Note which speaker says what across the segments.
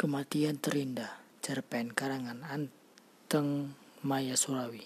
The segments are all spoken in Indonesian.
Speaker 1: Kematian Terindah Cerpen karangan Anteng Maya Surawi.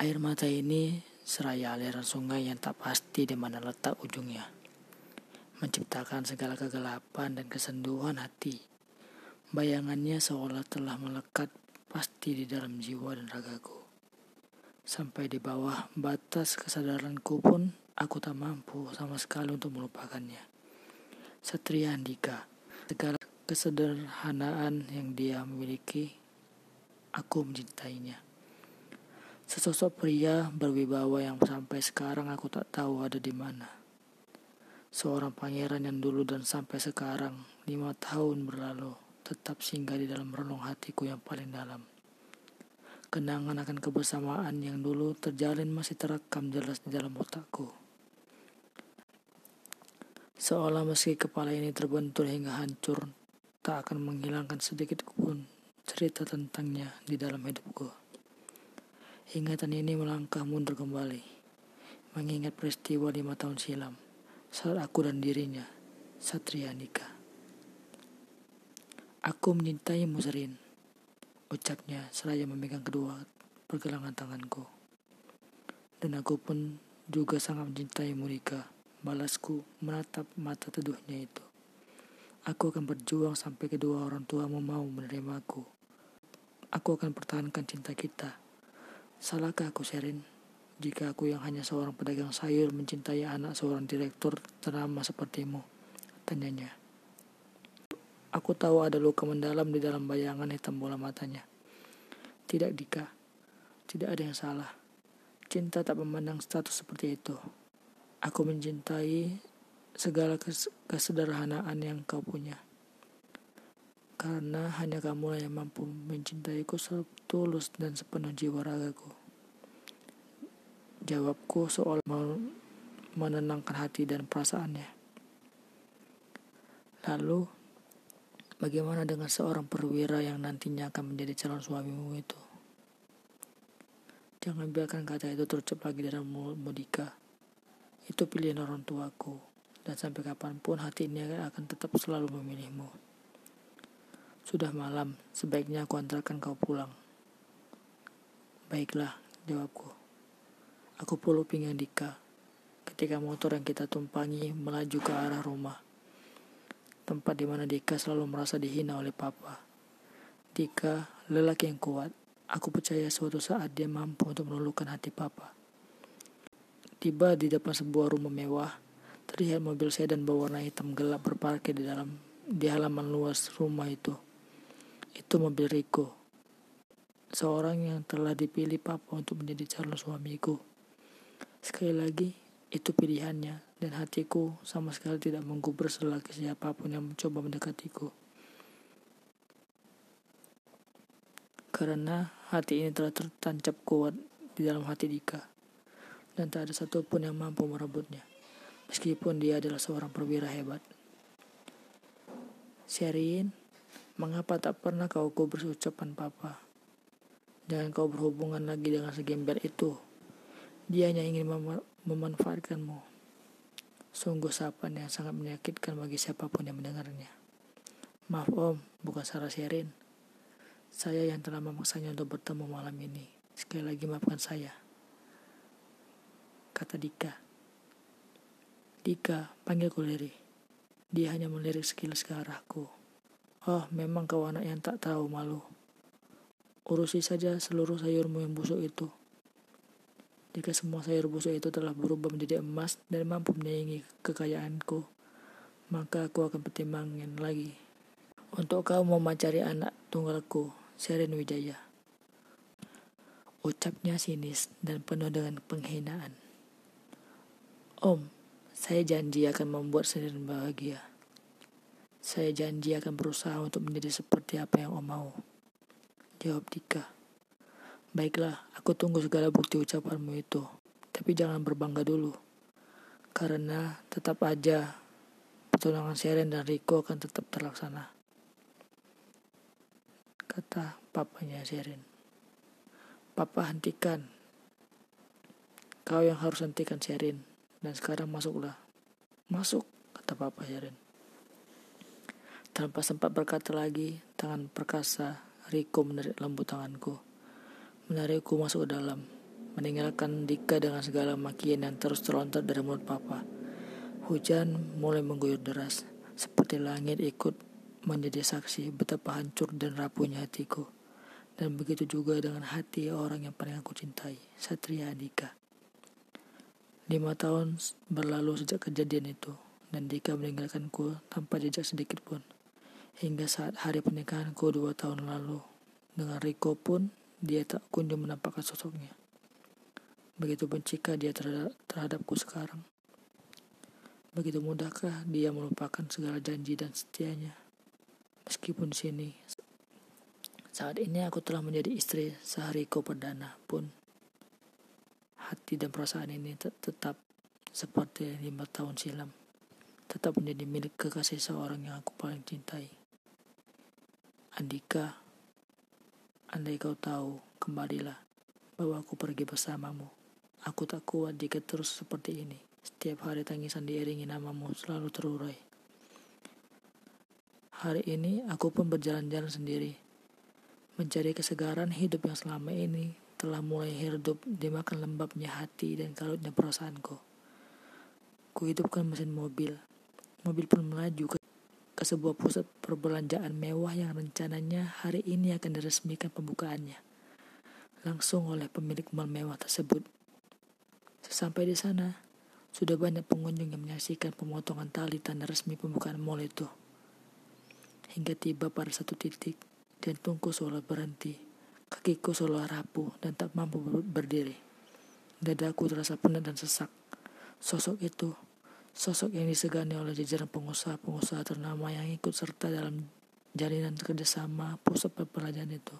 Speaker 1: Air mata ini seraya aliran sungai yang tak pasti di mana letak ujungnya. Menciptakan segala kegelapan dan kesenduhan hati. Bayangannya seolah telah melekat pasti di dalam jiwa dan ragaku. Sampai di bawah batas kesadaranku pun aku tak mampu sama sekali untuk melupakannya. Satria Andika segala kesederhanaan yang dia miliki, aku mencintainya. Sesosok pria berwibawa yang sampai sekarang aku tak tahu ada di mana. Seorang pangeran yang dulu dan sampai sekarang, lima tahun berlalu, tetap singgah di dalam relung hatiku yang paling dalam. Kenangan akan kebersamaan yang dulu terjalin masih terekam jelas di dalam otakku. Seolah meski kepala ini terbentur hingga hancur, tak akan menghilangkan sedikit pun cerita tentangnya di dalam hidupku. Ingatan ini melangkah mundur kembali, mengingat peristiwa lima tahun silam, saat aku dan dirinya, Satria nikah. Aku menyintaimu Serin, ucapnya seraya memegang kedua pergelangan tanganku. Dan aku pun juga sangat mencintaimu Rika balasku menatap mata teduhnya itu. Aku akan berjuang sampai kedua orang tuamu mau menerimaku. Aku akan pertahankan cinta kita. Salahkah aku, Sherin? Jika aku yang hanya seorang pedagang sayur mencintai anak seorang direktur ternama sepertimu, tanyanya. Aku tahu ada luka mendalam di dalam bayangan hitam bola matanya. Tidak, Dika. Tidak ada yang salah. Cinta tak memandang status seperti itu. Aku mencintai segala kes kesederhanaan yang kau punya. Karena hanya kamu yang mampu mencintaiku setulus dan sepenuh jiwa ragaku. Jawabku soal menenangkan hati dan perasaannya. Lalu, bagaimana dengan seorang perwira yang nantinya akan menjadi calon suamimu itu? Jangan biarkan kata itu terucap lagi dalam mulut Modika. Itu pilihan orang tuaku, dan sampai kapan pun hati ini akan tetap selalu memilihmu. Sudah malam, sebaiknya aku antarkan kau pulang. Baiklah, jawabku. Aku peluk pinggang Dika ketika motor yang kita tumpangi melaju ke arah rumah. Tempat di mana Dika selalu merasa dihina oleh papa. Dika, lelaki yang kuat, aku percaya suatu saat dia mampu untuk meluluhkan hati papa. Tiba di depan sebuah rumah mewah, terlihat mobil sedan berwarna hitam gelap berparkir di dalam di halaman luas rumah itu. Itu mobil Rico, seorang yang telah dipilih papa untuk menjadi calon suamiku. Sekali lagi, itu pilihannya dan hatiku sama sekali tidak menggubris selagi siapa pun yang mencoba mendekatiku. Karena hati ini telah tertancap kuat di dalam hati Dika dan tak ada satupun yang mampu merebutnya, meskipun dia adalah seorang perwira hebat. Sherin, mengapa tak pernah kau kau berucapan papa? Jangan kau berhubungan lagi dengan segember itu. Dia hanya ingin mem memanfaatkanmu. Sungguh sapaan yang sangat menyakitkan bagi siapa pun yang mendengarnya. Maaf om, bukan salah Sherin. Saya yang telah memaksanya untuk bertemu malam ini. Sekali lagi maafkan saya kata Dika. Dika, panggil Kuleri. Dia hanya melirik sekilas ke arahku. Oh, memang kau anak yang tak tahu malu. Urusi saja seluruh sayurmu yang busuk itu. Jika semua sayur busuk itu telah berubah menjadi emas dan mampu menyaingi kekayaanku, maka aku akan pertimbangkan lagi. Untuk kau mau mencari anak tunggalku, Seren Wijaya. Ucapnya sinis dan penuh dengan penghinaan. Om, saya janji akan membuat Seren bahagia. Saya janji akan berusaha untuk menjadi seperti apa yang Om mau. Jawab Dika. Baiklah, aku tunggu segala bukti ucapanmu itu. Tapi jangan berbangga dulu. Karena tetap aja pertunangan Seren dan Riko akan tetap terlaksana. Kata papanya Seren. Papa hentikan. Kau yang harus hentikan Sherin. Dan sekarang masuklah. Masuk, kata Papa Sharon. Tanpa sempat berkata lagi, tangan perkasa Riko menarik lembut tanganku. Menarikku masuk ke dalam, meninggalkan Dika dengan segala makian yang terus terlontar dari mulut papa. Hujan mulai mengguyur deras, seperti langit ikut menjadi saksi betapa hancur dan rapuhnya hatiku. Dan begitu juga dengan hati orang yang paling aku cintai, Satria Dika. Lima tahun berlalu sejak kejadian itu, dan Dika meninggalkanku tanpa jejak sedikit pun. Hingga saat hari pernikahanku dua tahun lalu, dengan Riko pun dia tak kunjung menampakkan sosoknya. Begitu bencika dia terhadap, terhadapku sekarang. Begitu mudahkah dia melupakan segala janji dan setianya. Meskipun sini, saat ini aku telah menjadi istri Sahariko perdana pun hati dan perasaan ini tetap seperti lima tahun silam. Tetap menjadi milik kekasih seorang yang aku paling cintai. Andika, andai kau tahu, kembalilah bahwa aku pergi bersamamu. Aku tak kuat jika terus seperti ini. Setiap hari tangisan diiringi namamu selalu terurai. Hari ini aku pun berjalan-jalan sendiri, mencari kesegaran hidup yang selama ini telah mulai hidup dimakan lembabnya hati dan kalutnya perasaanku. Kuhidupkan mesin mobil. Mobil pun melaju ke, ke sebuah pusat perbelanjaan mewah yang rencananya hari ini akan diresmikan pembukaannya. Langsung oleh pemilik mal mewah tersebut. Sesampai di sana, sudah banyak pengunjung yang menyaksikan pemotongan tali tanda resmi pembukaan mal itu. Hingga tiba pada satu titik, jantungku seolah berhenti Kakiku seolah rapuh dan tak mampu berdiri. Dadaku terasa penat dan sesak. Sosok itu, sosok yang disegani oleh jajaran pengusaha-pengusaha ternama yang ikut serta dalam jalinan kerjasama pusat perbelanjaan itu,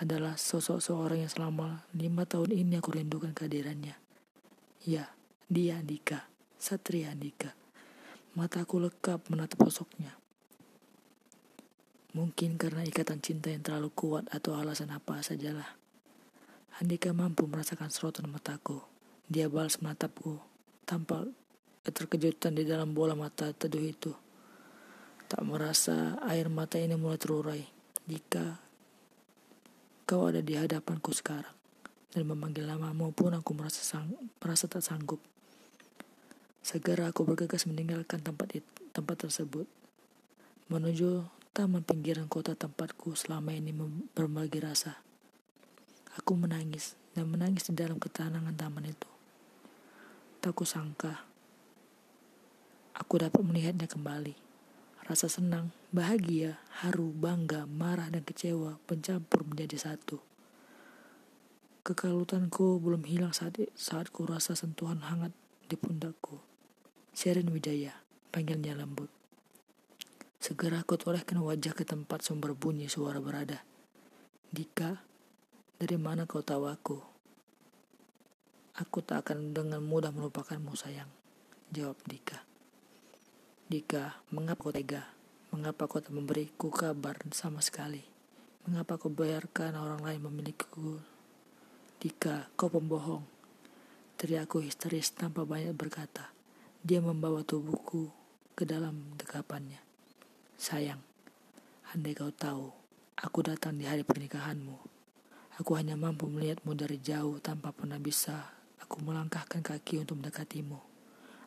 Speaker 1: adalah sosok seorang yang selama lima tahun ini aku rindukan kehadirannya. Ya, dia Andika, Satria Andika. Mataku lekap menatap sosoknya. Mungkin karena ikatan cinta yang terlalu kuat atau alasan apa sajalah. Andika mampu merasakan serotan mataku. Dia balas menatapku tanpa keterkejutan di dalam bola mata teduh itu. Tak merasa air mata ini mulai terurai jika kau ada di hadapanku sekarang dan memanggil namamu pun aku merasa sang, merasa tak sanggup. Segera aku bergegas meninggalkan tempat tempat tersebut menuju taman pinggiran kota tempatku selama ini berbagi rasa. Aku menangis dan menangis di dalam ketenangan taman itu. Tak kusangka aku dapat melihatnya kembali. Rasa senang, bahagia, haru, bangga, marah, dan kecewa pencampur menjadi satu. Kekalutanku belum hilang saat, saat ku rasa sentuhan hangat di pundakku. Sherin Wijaya, panggilnya lembut. Segera aku tolehkan wajah ke tempat sumber bunyi suara berada. Dika, dari mana kau tahu aku? Aku tak akan dengan mudah melupakanmu sayang. Jawab Dika. Dika, mengapa kau tega? Mengapa kau tak memberiku kabar sama sekali? Mengapa kau biarkan orang lain memilikiku? Dika, kau pembohong. Teriakku histeris tanpa banyak berkata. Dia membawa tubuhku ke dalam dekapannya. Sayang, andai kau tahu, aku datang di hari pernikahanmu. Aku hanya mampu melihatmu dari jauh tanpa pernah bisa aku melangkahkan kaki untuk mendekatimu.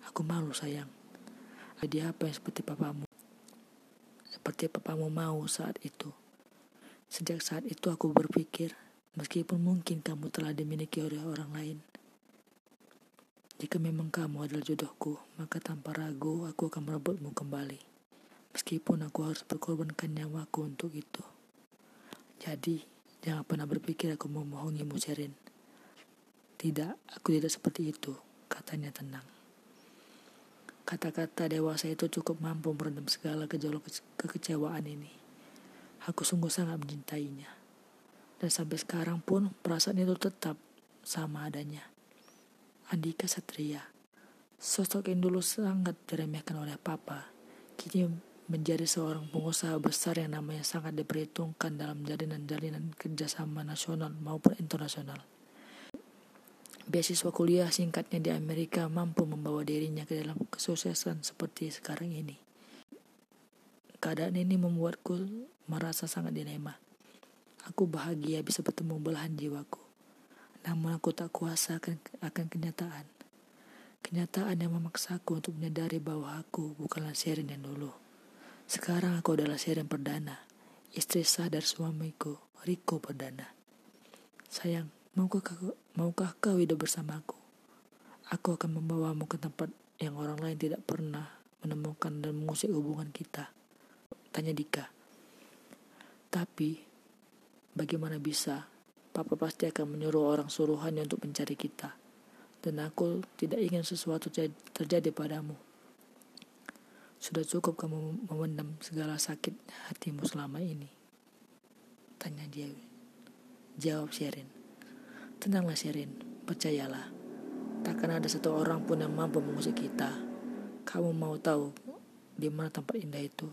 Speaker 1: Aku malu sayang. Jadi apa yang seperti papamu? Seperti papamu mau saat itu. Sejak saat itu aku berpikir, meskipun mungkin kamu telah dimiliki oleh orang lain, jika memang kamu adalah jodohku, maka tanpa ragu aku akan merebutmu kembali meskipun aku harus berkorbankan nyawaku untuk itu. Jadi, jangan pernah berpikir aku memohongimu, Sherin. Tidak, aku tidak seperti itu, katanya tenang. Kata-kata dewasa itu cukup mampu meredam segala gejolak kekecewaan ini. Aku sungguh sangat mencintainya. Dan sampai sekarang pun perasaan itu tetap sama adanya. Andika Satria, sosok yang dulu sangat diremehkan oleh papa, kini menjadi seorang pengusaha besar yang namanya sangat diperhitungkan dalam jalinan-jalinan kerjasama nasional maupun internasional. Beasiswa kuliah singkatnya di Amerika mampu membawa dirinya ke dalam kesuksesan seperti sekarang ini. Keadaan ini membuatku merasa sangat dilema. Aku bahagia bisa bertemu belahan jiwaku. Namun aku tak kuasa akan, akan kenyataan. Kenyataan yang memaksaku untuk menyadari bahwa aku bukanlah Sherin yang dulu. Sekarang aku adalah Sherin perdana, istri sah dari suamiku, Riko perdana. Sayang, maukah, maukah kau hidup bersamaku? Aku akan membawamu ke tempat yang orang lain tidak pernah menemukan dan mengusik hubungan kita. Tanya Dika. Tapi, bagaimana bisa? Papa pasti akan menyuruh orang suruhannya untuk mencari kita. Dan aku tidak ingin sesuatu terjadi padamu. Sudah cukup kamu memendam segala sakit hatimu selama ini. Tanya dia. Jawab Sherin. Tenanglah Sherin, percayalah. Takkan ada satu orang pun yang mampu mengusik kita. Kamu mau tahu di mana tempat indah itu?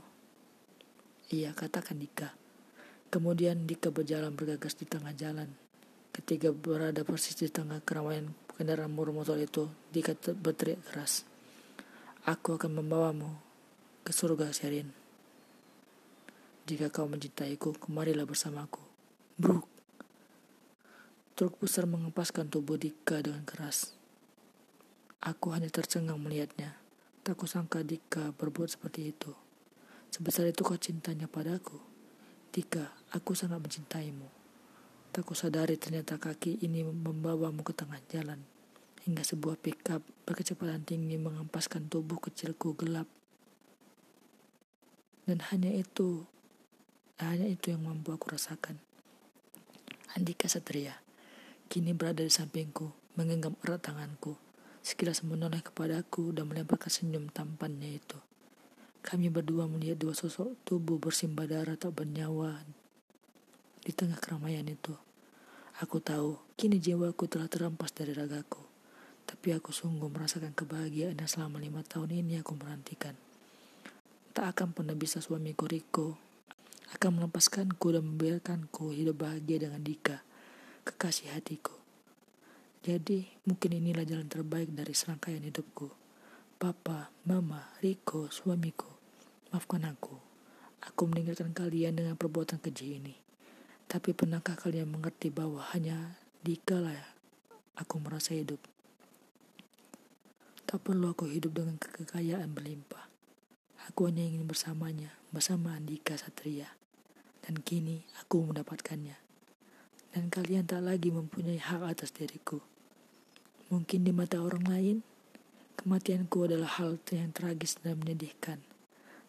Speaker 1: Iya, katakan Dika. Kemudian Dika berjalan bergagas di tengah jalan. Ketika berada persis di tengah keramaian kendaraan motor itu, Dika berteriak keras. Aku akan membawamu ke surga, Sherin. Jika kau mencintaiku, kemarilah bersamaku. Bruk. Truk besar mengempaskan tubuh Dika dengan keras. Aku hanya tercengang melihatnya. Tak kusangka Dika berbuat seperti itu. Sebesar itu kau cintanya padaku. Dika, aku sangat mencintaimu. Tak kusadari ternyata kaki ini membawamu ke tengah jalan. Hingga sebuah pickup berkecepatan tinggi mengampaskan tubuh kecilku gelap. Dan hanya itu, hanya itu yang mampu aku rasakan. Andika Satria, kini berada di sampingku, menggenggam erat tanganku. Sekilas menoleh kepadaku dan melemparkan senyum tampannya itu. Kami berdua melihat dua sosok tubuh bersimbah darah tak bernyawa di tengah keramaian itu. Aku tahu, kini jiwaku telah terampas dari ragaku. Tapi aku sungguh merasakan kebahagiaan yang selama lima tahun ini aku menantikan. Tak akan pernah bisa suamiku Riko akan melepaskanku dan membiarkanku hidup bahagia dengan Dika, kekasih hatiku. Jadi, mungkin inilah jalan terbaik dari serangkaian hidupku. Papa, Mama, Riko, suamiku, maafkan aku. Aku meninggalkan kalian dengan perbuatan keji ini. Tapi pernahkah kalian mengerti bahwa hanya dikala aku merasa hidup? Tak perlu aku hidup dengan kekayaan berlimpah. Aku hanya ingin bersamanya, bersama Andika Satria. Dan kini aku mendapatkannya. Dan kalian tak lagi mempunyai hak atas diriku. Mungkin di mata orang lain, Kematianku adalah hal yang tragis dan menyedihkan.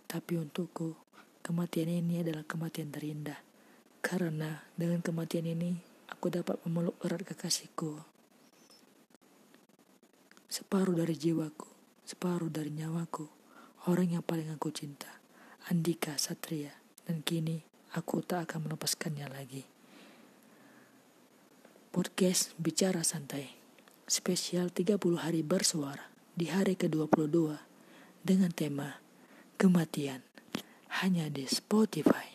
Speaker 1: Tapi untukku, kematian ini adalah kematian terindah. Karena dengan kematian ini, aku dapat memeluk erat kekasihku. Separuh dari jiwaku, separuh dari nyawaku, orang yang paling aku cinta, Andika Satria. Dan kini, aku tak akan melepaskannya lagi. Podcast Bicara Santai Spesial 30 hari bersuara di hari ke-22 dengan tema kematian hanya di Spotify.